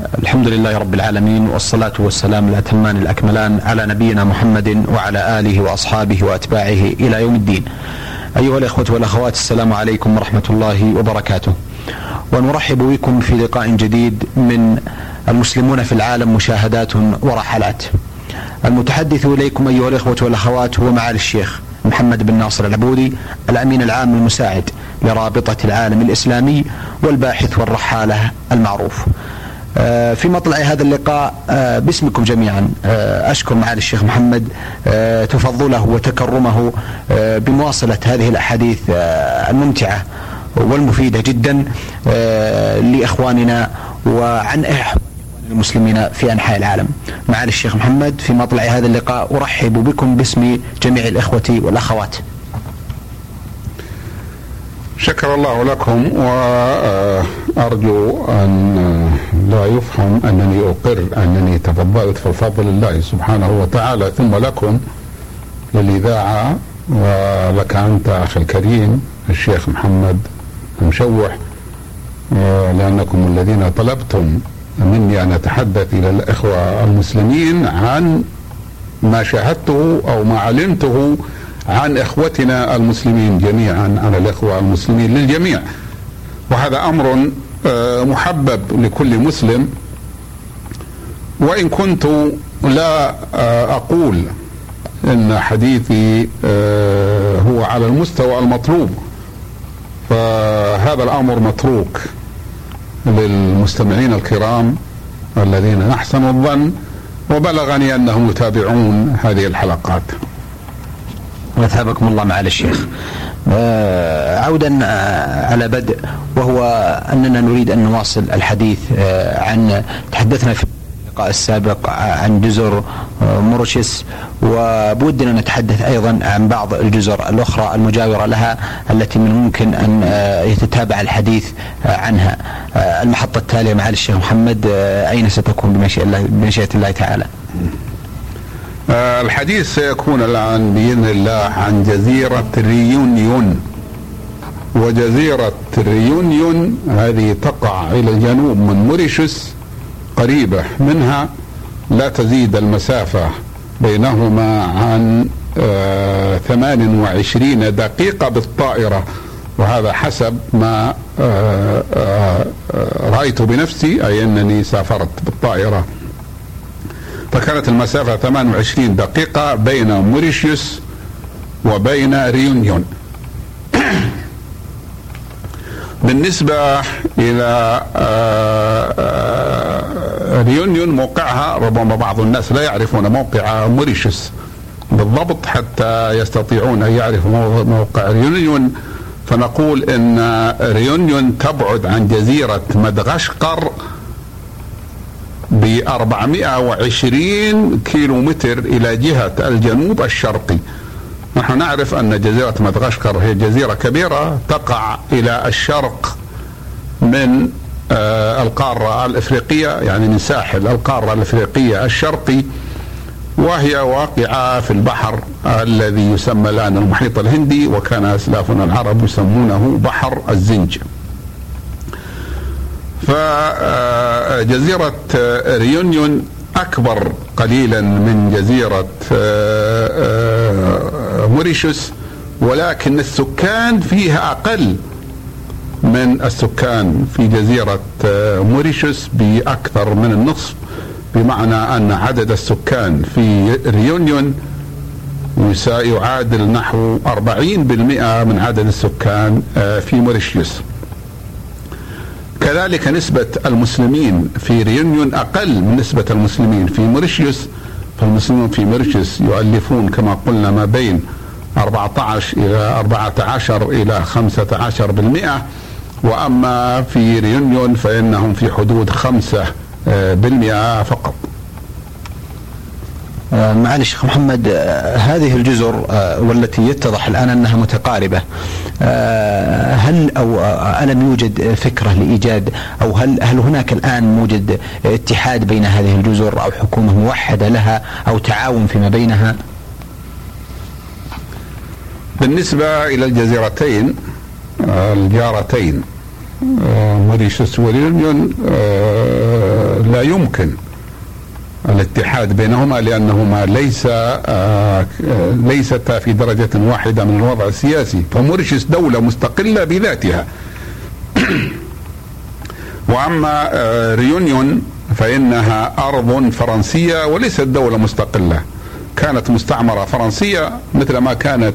الحمد لله رب العالمين والصلاة والسلام الأتمان الأكملان على نبينا محمد وعلى آله وأصحابه وأتباعه إلى يوم الدين. أيها الإخوة والأخوات السلام عليكم ورحمة الله وبركاته. ونرحب بكم في لقاء جديد من المسلمون في العالم مشاهدات ورحلات. المتحدث إليكم أيها الإخوة والأخوات هو معالي الشيخ محمد بن ناصر العبودي الأمين العام المساعد لرابطة العالم الإسلامي والباحث والرحالة المعروف. في مطلع هذا اللقاء آه، باسمكم جميعا آه، أشكر معالي الشيخ محمد تفضله وتكرمه بمواصلة هذه الأحاديث الممتعة والمفيدة جدا لإخواننا وعن المسلمين في أنحاء العالم. معالي الشيخ محمد في مطلع هذا اللقاء أرحب بكم باسم جميع الإخوة والأخوات. شكر الله لكم وأرجو أن لا يفهم أنني أقر أنني تفضلت فضل الله سبحانه وتعالى. ثم لكم للإذاعة ولك أنت أخي الكريم الشيخ محمد المشوح لأنكم الذين طلبتم مني أن أتحدث إلى الإخوة المسلمين عن ما شاهدته أو ما علمته عن إخوتنا المسلمين جميعا عن الإخوة المسلمين للجميع. وهذا أمر آه، محبب لكل مسلم. وإن كنت لا آه، أقول إن حديثي آه، هو على المستوى المطلوب. فهذا الأمر متروك للمستمعين الكرام الذين نحسن الظن وبلغني أنهم يتابعون هذه الحلقات. وثابكم الله معالي الشيخ آه عودا آه، على بدء وهو أننا نريد أن نواصل الحديث آه عن تحدثنا في اللقاء السابق عن جزر مورشيس وبودنا نتحدث أيضا عن بعض الجزر الأخرى المجاورة لها التي من الممكن آه، يتتابع الحديث عنها. المحطة التالية معالي الشيخ محمد أين ستكون بمشيئه الله بمشيئة الله تعالى؟ آه، الحديث سيكون الآن بإذن الله عن جزيرة ريونيون وجزيرة ريونيون هذه تقع إلى الجنوب من موريشيوس قريبة منها. لا تزيد المسافة بينهما عن آه 28 دقيقة بالطائرة. وهذا حسب ما آه آه, آه، رأيت بنفسي أي أنني سافرت بالطائرة. فكانت المسافة 28 دقيقة بين موريشيوس وبين ريونيون. بالنسبة إلى آه، آه، ريونيون موقعها ربما بعض الناس لا يعرفون موقع موريشيوس بالضبط حتى يستطيعون أن يعرفوا موقع ريونيون. فنقول إن ريونيون تبعد عن جزيرة مدغشقر ب 420 كيلو متر إلى جهة الجنوب الشرقي. نحن نعرف أن جزيرة مدغشقر هي جزيرة كبيرة تقع إلى الشرق من آه القارة الإفريقية يعني من ساحل القارة الإفريقية الشرقي وهي واقعة في البحر الذي يسمى الآن المحيط الهندي وكان أسلافنا العرب يسمونه بحر الزنج. فجزيرة ريونيون أكبر قليلا من جزيرة آه، آه، موريشيوس ولكن السكان فيها أقل من السكان في جزيرة آه، موريشيوس بأكثر من النصف بمعنى أن عدد السكان في ريونيون يعادل نحو 40% من عدد السكان في موريشيوس. كذلك نسبة المسلمين في ريونيون أقل من نسبة المسلمين في موريشيوس فالمسلمون في موريشيوس يؤلفون كما قلنا ما بين 14 إلى 14 إلى 15 بالمئة. وأما في ريونيون فإنهم في حدود 5 بالمئة فقط. معالي الشيخ محمد آه، هذه الجزر آه، والتي يتضح الآن أنها متقاربة هل أو ألم يوجد فكرة لإيجاد أو هل هل هناك الآن موجد اتحاد بين هذه الجزر أو حكومة موحدة لها أو تعاون فيما بينها؟ بالنسبة إلى الجزيرتين الجارتين موريشيوس وريونيون لا يمكن الاتحاد بينهما لأنهما ليس آه، ليستا في درجة واحدة من الوضع السياسي فموريشيوس دولة مستقلة بذاتها. وأما آه، ريونيون فإنها أرض فرنسية وليست دولة مستقلة. كانت مستعمرة فرنسية مثل ما كانت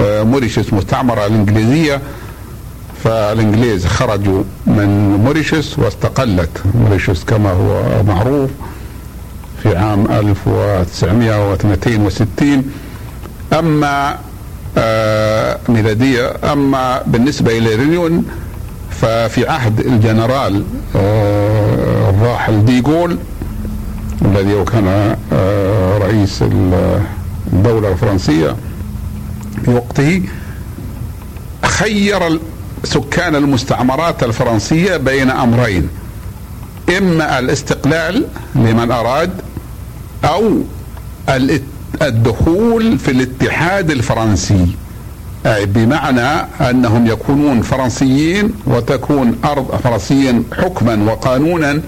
آه، موريشيوس مستعمرة الإنجليزية. فالإنجليز خرجوا من موريشيوس واستقلت. موريشيوس كما هو معروف. في عام 1962 أما آه ميلادية أما بالنسبة إلى ريونيون ففي عهد الجنرال آه الراحل ديغول الذي كان آه رئيس الدولة الفرنسية في وقته خير سكان المستعمرات الفرنسية بين أمرين. إما الاستقلال لمن أراد أو الدخول في الاتحاد الفرنسي. بمعنى أنهم يكونون فرنسيين وتكون أرض فرنسيين حكما وقانونا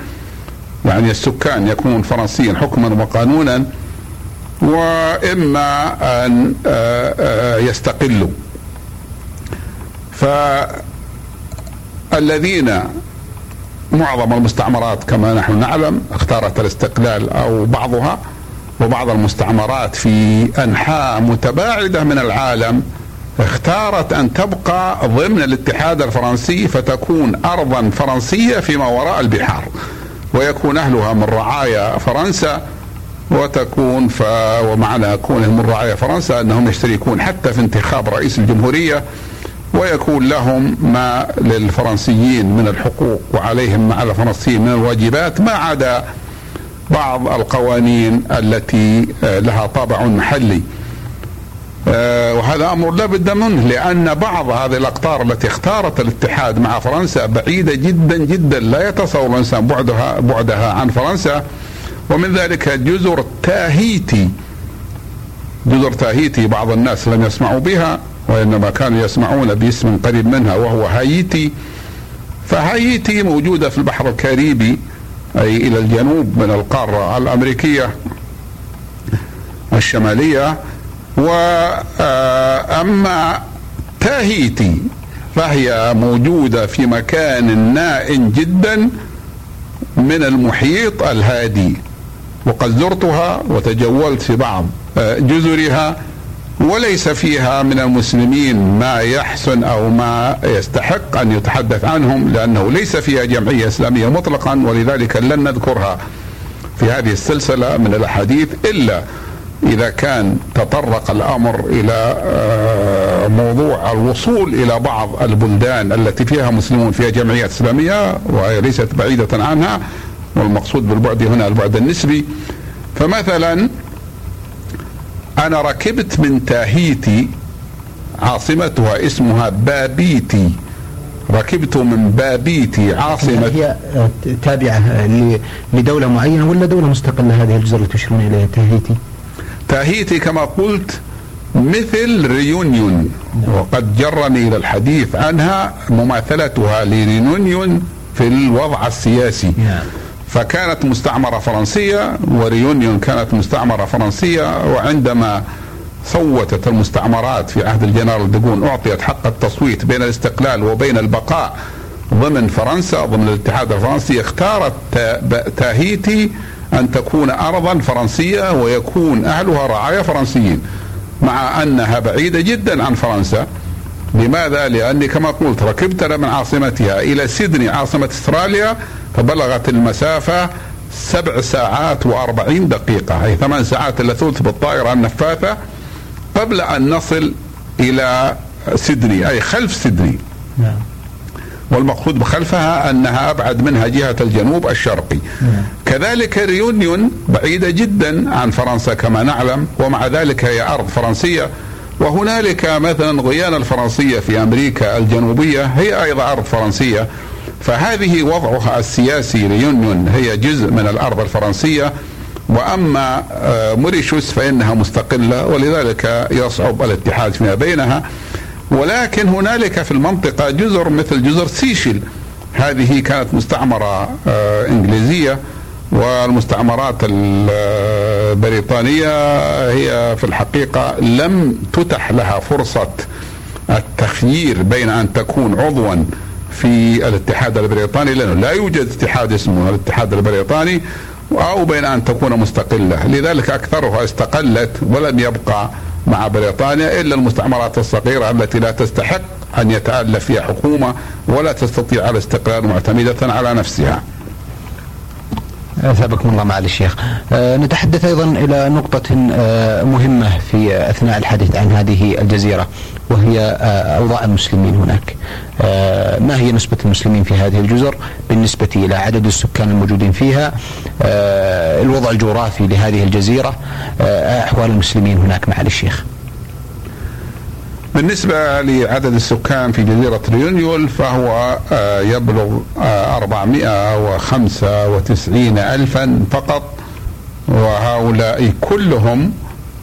يعني السكان يكونون فرنسيين حكما وقانونا وإما أن آه، آه، يستقلوا. فالذين معظم المستعمرات كما نحن نعلم اختارت الاستقلال أو بعضها وبعض المستعمرات في أنحاء متباعدة من العالم اختارت أن تبقى ضمن الاتحاد الفرنسي فتكون ارضا فرنسية فيما وراء البحار ويكون أهلها من رعايا فرنسا وتكون ف ومعنى كونهم من رعايا فرنسا أنهم يشتركون حتى في انتخاب رئيس الجمهورية ويكون لهم ما للفرنسيين من الحقوق وعليهم مع الفرنسيين من الواجبات ما عدا بعض القوانين التي آه، لها طابع محلي. آه، وهذا أمر لا بد منه لأن بعض هذه الأقطار التي اختارت الاتحاد مع فرنسا بعيدة جدا جدا لا يتصور الإنسان بعدها بعدها عن فرنسا. ومن ذلك جزر تاهيتي جزر تاهيتي بعض الناس لم يسمعوا بها. وإنما كانوا يسمعون باسم قريب منها وهو هايتي. فهايتي موجودة في البحر الكاريبي أي إلى الجنوب من القارة الأمريكية الشمالية. وأما تاهيتي فهي موجودة في مكان نائم جدا من المحيط الهادي وقد زرتها وتجولت في بعض جزرها. وليس فيها من المسلمين ما يحسن أو ما يستحق أن يتحدث عنهم لأنه ليس فيها جمعية إسلامية مطلقا ولذلك لن نذكرها في هذه السلسلة من الأحاديث إلا إذا كان تطرق الأمر إلى آه، موضوع الوصول إلى بعض البلدان التي فيها مسلمون فيها جمعيات إسلامية وهي ليست بعيدة عنها والمقصود بالبعد هنا البعد النسبي. فمثلا أنا ركبت من تاهيتي عاصمتها اسمها بابيتي ركبت من بابيتي عاصمة هي تابعة لدولة معينة ولا دولة مستقلة هذه الجزر اللي تشيرون إليها تاهيتي؟ تاهيتي كما قلت مثل ريونيون وقد جرني إلى الحديث عنها مماثلتها لريونيون في الوضع السياسي نعم. فكانت مستعمرة فرنسية وريونيون كانت مستعمرة فرنسية وعندما صوتت المستعمرات في عهد الجنرال ديغون أعطيت حق التصويت بين الاستقلال وبين البقاء ضمن فرنسا ضمن الاتحاد الفرنسي اختارت تاهيتي أن تكون أرضا فرنسية ويكون أهلها رعايا فرنسيين مع أنها بعيدة جدا عن فرنسا. لماذا؟ لأني كما قلت ركبت من عاصمتها إلى سيدني عاصمة أستراليا فبلغت المسافة سبع ساعات وأربعين دقيقة أي ثمان ساعات إلا ثلث بالطائرة النفاثة قبل أن نصل إلى سيدني أي خلف سيدني نعم. والمقصود بخلفها أنها أبعد منها جهة الجنوب الشرقي نعم. كذلك ريونيون بعيدة جدا عن فرنسا كما نعلم ومع ذلك هي أرض فرنسية وهنالك مثلا غيانا الفرنسية في أمريكا الجنوبية هي أيضا أرض فرنسية فهذه وضعها السياسي ليونيون هي جزء من الأرض الفرنسية وأما آه، موريشوس فإنها مستقلة ولذلك يصعب الاتحاد فيما بينها. ولكن هنالك في المنطقة جزر مثل جزر سيشل هذه كانت مستعمرة آه، إنجليزية. والمستعمرات البريطانية هي في الحقيقة لم تتح لها فرصة التخيير بين أن تكون عضوا في الاتحاد البريطاني لأنه لا يوجد اتحاد اسمه الاتحاد البريطاني أو بين أن تكون مستقلة. لذلك أكثرها استقلت ولم يبقى مع بريطانيا إلا المستعمرات الصغيرة التي لا تستحق أن يتألف فيها حكومة ولا تستطيع الاستقلال معتمدة على نفسها. أثابكم الله معالي الشيخ. أه نتحدث أيضا إلى نقطة أه مهمة في أثناء الحديث عن هذه الجزيرة وهي أه أوضاع المسلمين هناك. أه ما هي نسبة المسلمين في هذه الجزر بالنسبة إلى عدد السكان الموجودين فيها؟ أه الوضع الجغرافي لهذه الجزيرة، أه أحوال المسلمين هناك معالي الشيخ. بالنسبة لعدد السكان في جزيرة ريونيول فهو آه، يبلغ 495 آه، ألفا فقط. وهؤلاء كلهم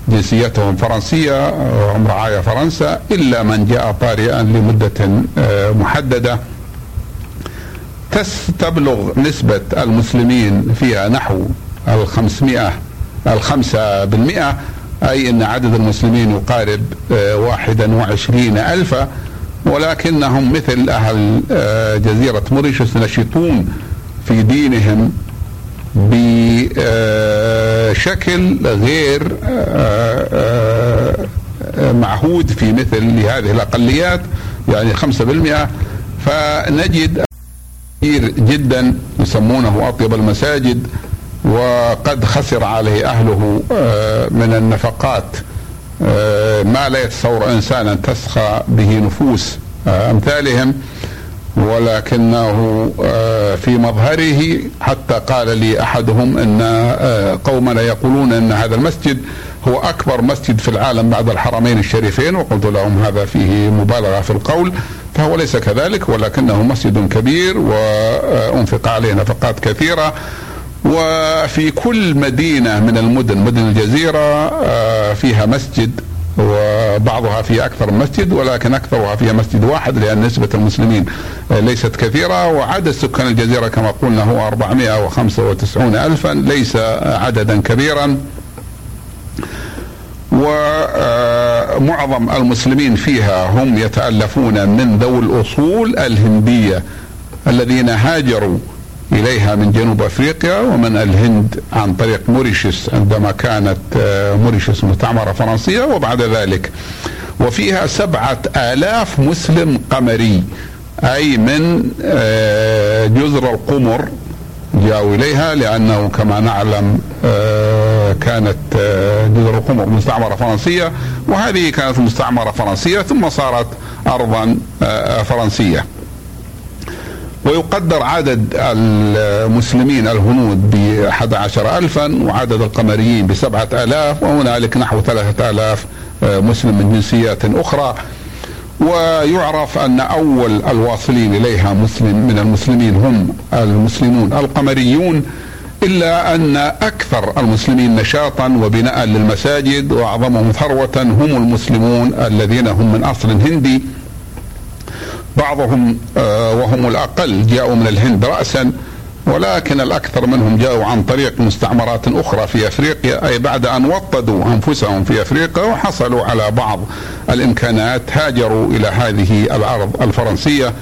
جنسيتهم فرنسية وهم رعايا فرنسا إلا من جاء طارئا لمدة آه، محددة. تبلغ نسبة المسلمين فيها نحو الخمسمائة الخمسة بالمئة. أي أن عدد المسلمين يقارب آه، واحدا وعشرين ألفا ولكنهم مثل أهل آه، جزيرة موريشيوس نشطون في دينهم بشكل غير آه، معهود في مثل هذه الأقليات يعني خمسة بالمئة. فنجد كثير جدا يسمونه أطيب المساجد. وقد خسر عليه أهله آه، من النفقات آه، ما لا يتصور انسان ان تسخى به نفوس آه، أمثالهم. ولكنه في مظهره حتى قال لي أحدهم إن قومنا يقولون إن هذا المسجد هو أكبر مسجد في العالم بعد الحرمين الشريفين وقلت لهم هذا فيه مبالغة في القول فهو ليس كذلك ولكنه مسجد كبير وأنفق عليه نفقات كثيرة. وفي كل مدينة من المدن مدن الجزيرة آه، فيها مسجد وبعضها في أكثر من مسجد ولكن أكثرها فيها مسجد واحد لأن نسبة المسلمين آه، ليست كثيرة وعدد سكان الجزيرة كما قلنا هو 495 ألفا ليس عددا كبيرا. ومعظم المسلمين فيها هم يتألفون من ذوي الأصول الهندية الذين هاجروا إليها من جنوب أفريقيا ومن الهند عن طريق موريشيوس عندما كانت آه، موريشيوس مستعمرة فرنسية وبعد ذلك. وفيها سبعة آلاف مسلم قمري أي من آه، جزر القمر جاءوا إليها لأنه كما نعلم آه، كانت جزر القمر مستعمرة فرنسية وهذه كانت مستعمرة فرنسية ثم صارت ارضا فرنسية. ويقدر عدد المسلمين الهنود ب 11 ألفا وعدد القمريين ب 7000 وهنالك نحو 3000 آه، مسلم من جنسيات أخرى. ويعرف أن أول الواصلين إليها مسلم من المسلمين هم المسلمون القمريون إلا أن أكثر المسلمين نشاطا وبناء للمساجد وأعظمهم ثروة هم المسلمون الذين هم من أصل هندي. بعضهم آه، وهم الأقل جاءوا من الهند رأسا ولكن الأكثر منهم جاءوا عن طريق مستعمرات أخرى في أفريقيا أي بعد أن وطدوا أنفسهم في أفريقيا وحصلوا على بعض الإمكانات هاجروا إلى هذه الأرض الفرنسية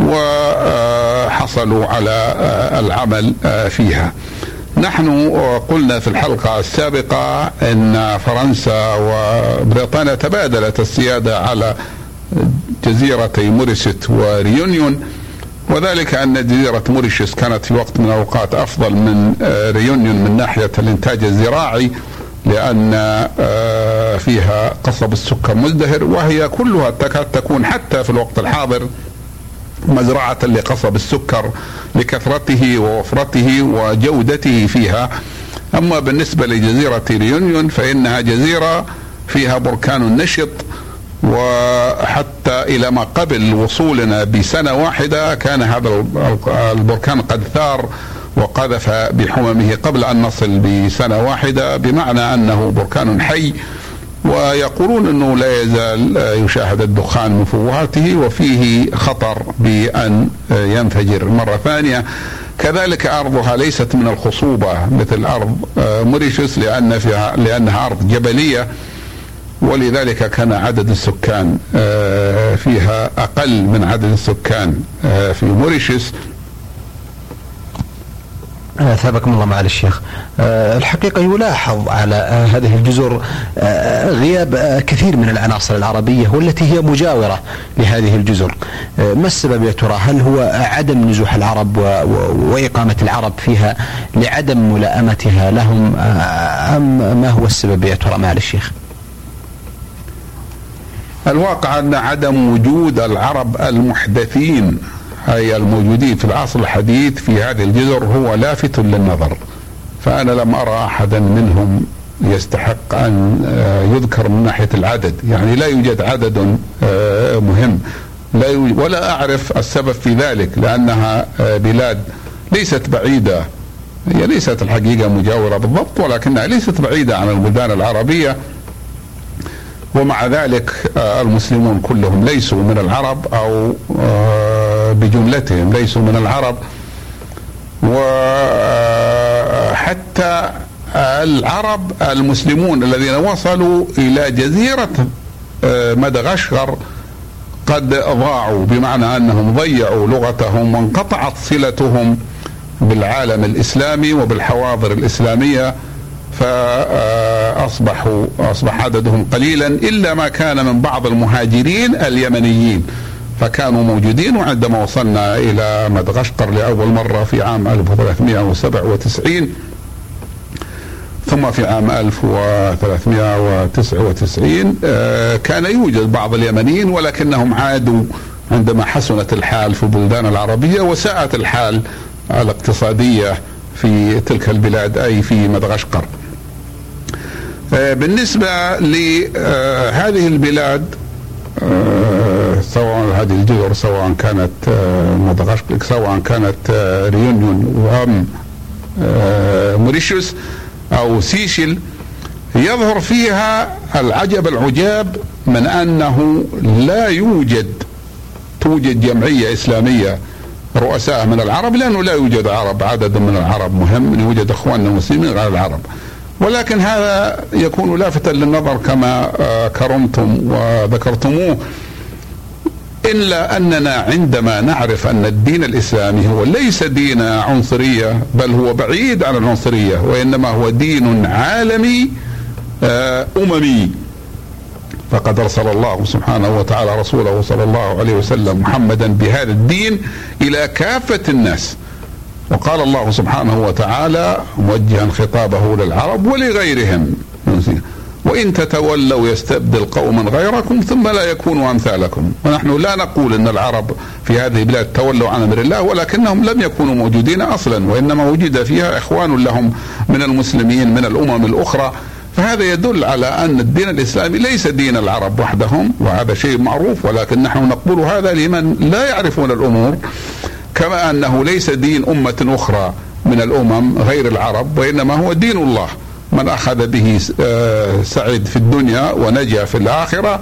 وحصلوا على آه، العمل آه، فيها. نحن قلنا في الحلقة السابقة أن فرنسا وبريطانيا تبادلت السيادة على جزيرتي موريشيوس وريونيون وذلك أن جزيرة موريشيوس كانت في وقت من الأوقات أفضل من آه، ريونيون من ناحية الإنتاج الزراعي لأن آه، فيها قصب السكر مزدهر وهي كلها تكاد تكون حتى في الوقت الحاضر مزرعة لقصب السكر لكثرته ووفرته وجودته فيها. أما بالنسبة لجزيرة ريونيون فإنها جزيرة فيها بركان نشط وحتى إلى ما قبل وصولنا بسنة واحدة كان هذا البركان قد ثار وقذف بحممه قبل أن نصل بسنة واحدة بمعنى أنه بركان حي ويقولون أنه لا يزال يشاهد الدخان من فوهاته وفيه خطر بأن ينفجر مرة ثانية. كذلك أرضها ليست من الخصوبة مثل أرض موريشيوس لأن فيها لأنها أرض جبلية. ولذلك كان عدد السكان فيها أقل من عدد السكان في موريشيوس. أثابكم الله معالي الشيخ. آه، الحقيقة يلاحظ على آه، هذه الجزر آه، غياب كثير من العناصر العربية والتي هي مجاورة لهذه الجزر. ما السبب يا ترى؟ هل هو عدم نزوح العرب وإقامة العرب فيها لعدم ملائمتها لهم أم ما هو السبب يا ترى معالي الشيخ؟ الواقع أن عدم وجود العرب المحدثين أي الموجودين في العصر الحديث في هذه الجزر هو لافت للنظر. فأنا لم أرى أحدا منهم يستحق أن آه، يذكر من ناحية العدد. يعني لا يوجد عدد آه، مهم. لا ولا أعرف السبب في ذلك لأنها آه، بلاد ليست بعيدة. هي ليست الحقيقة مجاورة بالضبط ولكنها ليست بعيدة عن البلدان العربية. ومع ذلك المسلمون كلهم ليسوا من العرب أو بجملتهم ليسوا من العرب. وحتى العرب المسلمون الذين وصلوا إلى جزيرة آه، مدغشقر قد ضاعوا بمعنى أنهم ضيعوا لغتهم وانقطعت صلتهم بالعالم الإسلامي وبالحواضر الإسلامية. فاصبحوا أصبح عددهم قليلا إلا ما كان من بعض المهاجرين اليمنيين. فكانوا موجودين وعندما وصلنا إلى مدغشقر لأول مرة في عام 1397 ثم في عام 1399 آه، كان يوجد بعض اليمنيين ولكنهم عادوا عندما حسنت الحال في البلدان العربية وساءت الحال الاقتصادية في تلك البلاد أي في مدغشقر. بالنسبة لهذه البلاد آه، سواء هذه الجزر سواء كانت آه، مدغشقر سواء كانت آه، ريونيون وأم موريشيوس أو سيشل يظهر فيها العجب العجاب من أنه لا يوجد توجد جمعية إسلامية رؤساء من العرب لأنه لا يوجد عرب عدد من العرب مهم يوجد إخواننا المسلمين غير العرب. ولكن هذا يكون لافتا للنظر كما آه، كرمتم وذكرتموه. إلا أننا عندما نعرف أن الدين الإسلامي هو ليس دين عنصرية بل هو بعيد عن العنصرية وإنما هو دين عالمي آه، أممي. فقد أرسل الله سبحانه وتعالى رسوله صلى الله عليه وسلم محمدا بهذا الدين إلى كافة الناس. وقال الله سبحانه وتعالى موجها خطابه للعرب ولغيرهم. وإن تتولوا يستبدل قوما غيركم ثم لا يكونوا أمثالكم. ونحن لا نقول أن العرب في هذه البلاد تولوا عن أمر الله ولكنهم لم يكونوا موجودين أصلا وإنما وجد فيها إخوان لهم من المسلمين من الأمم الأخرى. فهذا يدل على أن الدين الإسلامي ليس دين العرب وحدهم وهذا شيء معروف ولكن نحن نقول هذا لمن لا يعرفون الأمور. كما أنه ليس دين أمة أخرى من الأمم غير العرب وإنما هو دين الله. من أخذ به آه، سعيد في الدنيا ونجا في الآخرة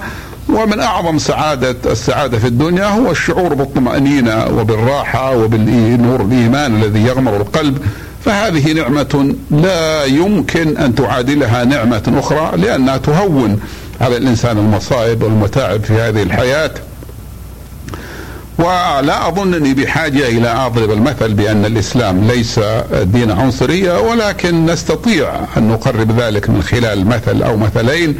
ومن أعظم سعادة السعادة في الدنيا هو الشعور بالطمأنينة وبالراحة وبالنور الإيمان الذي يغمر القلب. فهذه نعمة لا يمكن أن تعادلها نعمة أخرى لأنها تهون على الإنسان المصائب والمتاعب في هذه الحياة. ولا أظنني بحاجة إلى أضرب المثل بأن الإسلام ليس دين عنصرية ولكن نستطيع أن نقرب ذلك من خلال مثل أو مثلين.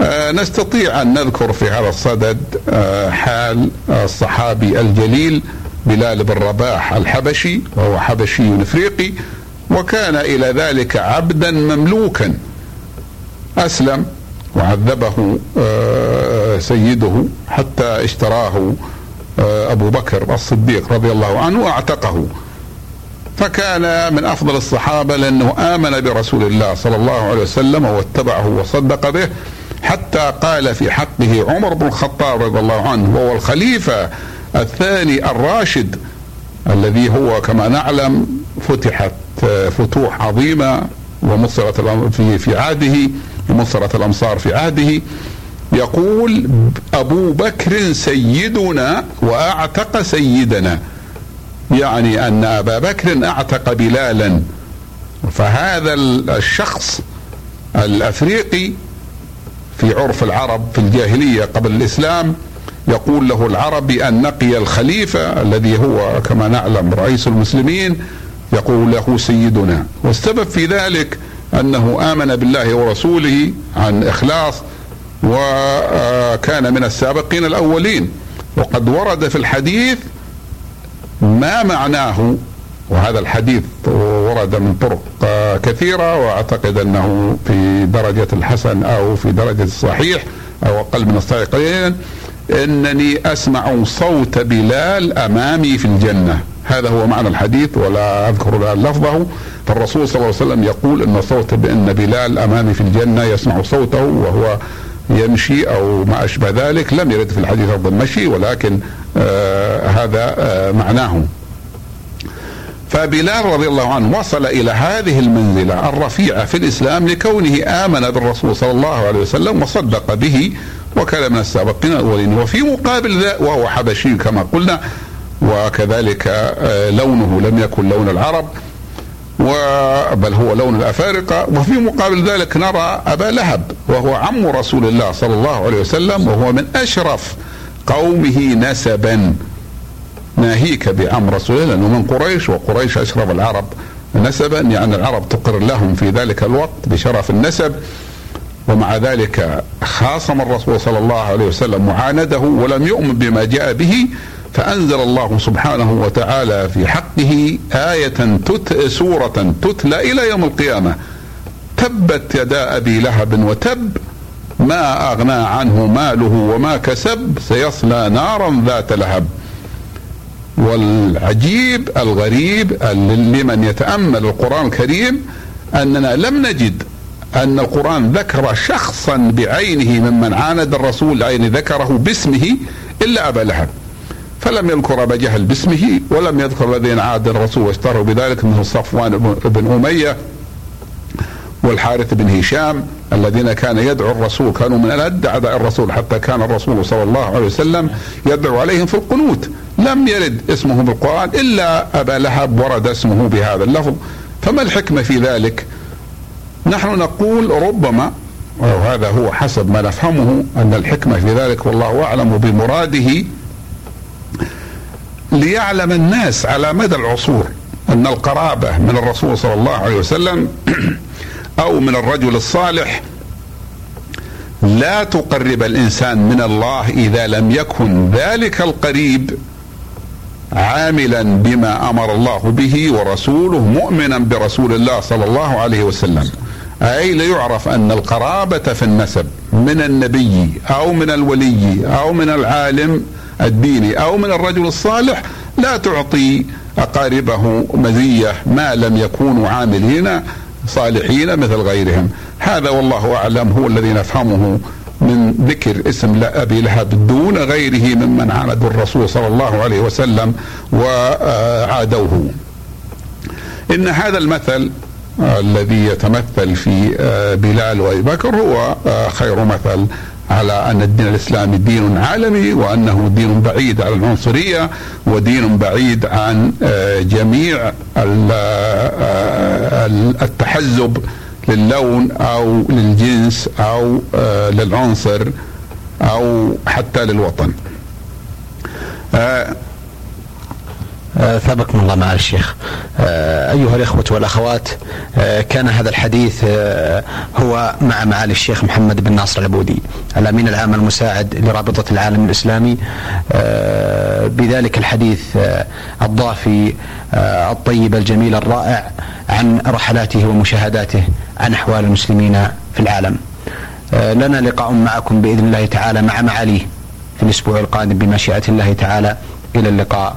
آه، نستطيع أن نذكر في هذا الصدد آه، حال الصحابي الجليل بلال بن رباح الحبشي وهو حبشي إفريقي وكان إلى ذلك عبدا مملوكا. أسلم وعذبه آه، سيده حتى اشتراه آه، أبو بكر الصديق رضي الله عنه واعتقه فكان من أفضل الصحابة لأنه آمن برسول الله صلى الله عليه وسلم واتبعه وصدق به حتى قال في حقه عمر بن الخطاب رضي الله عنه وهو الخليفة الثاني الراشد الذي هو كما نعلم فتحت فتوح عظيمة ومصرت في في عهده مصرة الأمصار في عهده. يقول أبو بكر سيدنا وأعتق سيدنا. يعني أن أبا بكر أعتق بلالا. فهذا الشخص الأفريقي في عرف العرب في الجاهلية قبل الإسلام يقول له العرب بأن نقي الخليفة الذي هو كما نعلم رئيس المسلمين يقول له سيدنا. والسبب في ذلك أنه آمن بالله ورسوله عن إخلاص وكان من السابقين الأولين. وقد ورد في الحديث ما معناه وهذا الحديث ورد من طرق كثيرة وأعتقد أنه في درجة الحسن أو في درجة الصحيح أو أقل من الصحيح قليلا إنني أسمع صوت بلال أمامي في الجنة. هذا هو معنى الحديث ولا أذكر الان لفظه. فالرسول صلى الله عليه وسلم يقول إن صوت بان بلال أمامي في الجنة يسمع صوته وهو يمشي أو ما أشبه ذلك لم يرد في الحديث لفظ المشي ولكن آه هذا آه معناه. فبلال رضي الله عنه وصل إلى هذه المنزلة الرفيعة في الإسلام لكونه آمن بالرسول صلى الله عليه وسلم وصدق به وكان من السابقين الأولين. وفي مقابل ذا وهو حبشي كما قلنا وكذلك آه، لونه لم يكن لون العرب بل هو لون الأفارقة. وفي مقابل ذلك نرى أبا لهب وهو عم رسول الله صلى الله عليه وسلم وهو من أشرف قومه نسبا. ناهيك بعم رسول الله لأنه من قريش وقريش أشرف العرب نسبا يعني العرب تقر لهم في ذلك الوقت بشرف النسب. ومع ذلك خاصم الرسول صلى الله عليه وسلم معانده ولم يؤمن بما جاء به. فأنزل الله سبحانه وتعالى في حقه آية تت سورة تتلى إلى يوم القيامة. تبت يدا أبي لهب وتب ما أغنى عنه ماله وما كسب سيصلى نارا ذات لهب. والعجيب الغريب لمن يتأمل القرآن الكريم أننا لم نجد أن القرآن ذكر شخصا بعينه ممن عاند الرسول يعني ذكره باسمه إلا أبا لهب. فلم يذكر أبا جهل باسمه ولم يذكر الذين عاد الرسول واشتروا بذلك مثل صفوان بن أمية والحارث بن هشام الذين كان يدعو الرسول كانوا من ألد أعداء الرسول حتى كان الرسول صلى الله عليه وسلم يدعو عليهم في القنوت. لم يرد اسمه بالقرآن إلا أبا لهب ورد اسمه بهذا اللفظ. فما الحكمة في ذلك؟ نحن نقول ربما وهذا هو حسب ما نفهمه أن الحكمة في ذلك والله أعلم بمراده ليعلم الناس على مدى العصور أن القرابة من الرسول صلى الله عليه وسلم أو من الرجل الصالح لا تقرب الإنسان من الله إذا لم يكن ذلك القريب عاملا بما أمر الله به ورسوله مؤمنا برسول الله صلى الله عليه وسلم. أي ليعرف أن القرابة في النسب من النبي أو من الولي أو من العالم الديني أو من الرجل الصالح لا تعطي أقاربه مزية ما لم يكونوا عاملين صالحين مثل غيرهم هذا والله أعلم هو الذي نفهمه من ذكر اسم ابي لهب دون غيره ممن عاندوا الرسول صلى الله عليه وسلم وعادوه. إن هذا المثل الذي يتمثل في بلال وأبي بكر هو خير مثل على أن الدين الإسلامي دين عالمي وأنه دين بعيد عن العنصرية ودين بعيد عن جميع التحزب للون أو للجنس أو آه للعنصر أو حتى للوطن. آه ثابكم الله مع الشيخ. آه أيها الإخوة والأخوات آه كان هذا الحديث آه هو مع معالي الشيخ محمد بن ناصر العبودي الأمين العام المساعد لرابطة العالم الإسلامي. بذلك الحديث الضافي الطيب الجميل الرائع عن رحلاته ومشاهداته عن أحوال المسلمين في العالم. لنا لقاء معكم بإذن الله تعالى مع معاليه في الأسبوع القادم بمشيئة الله تعالى. إلى اللقاء.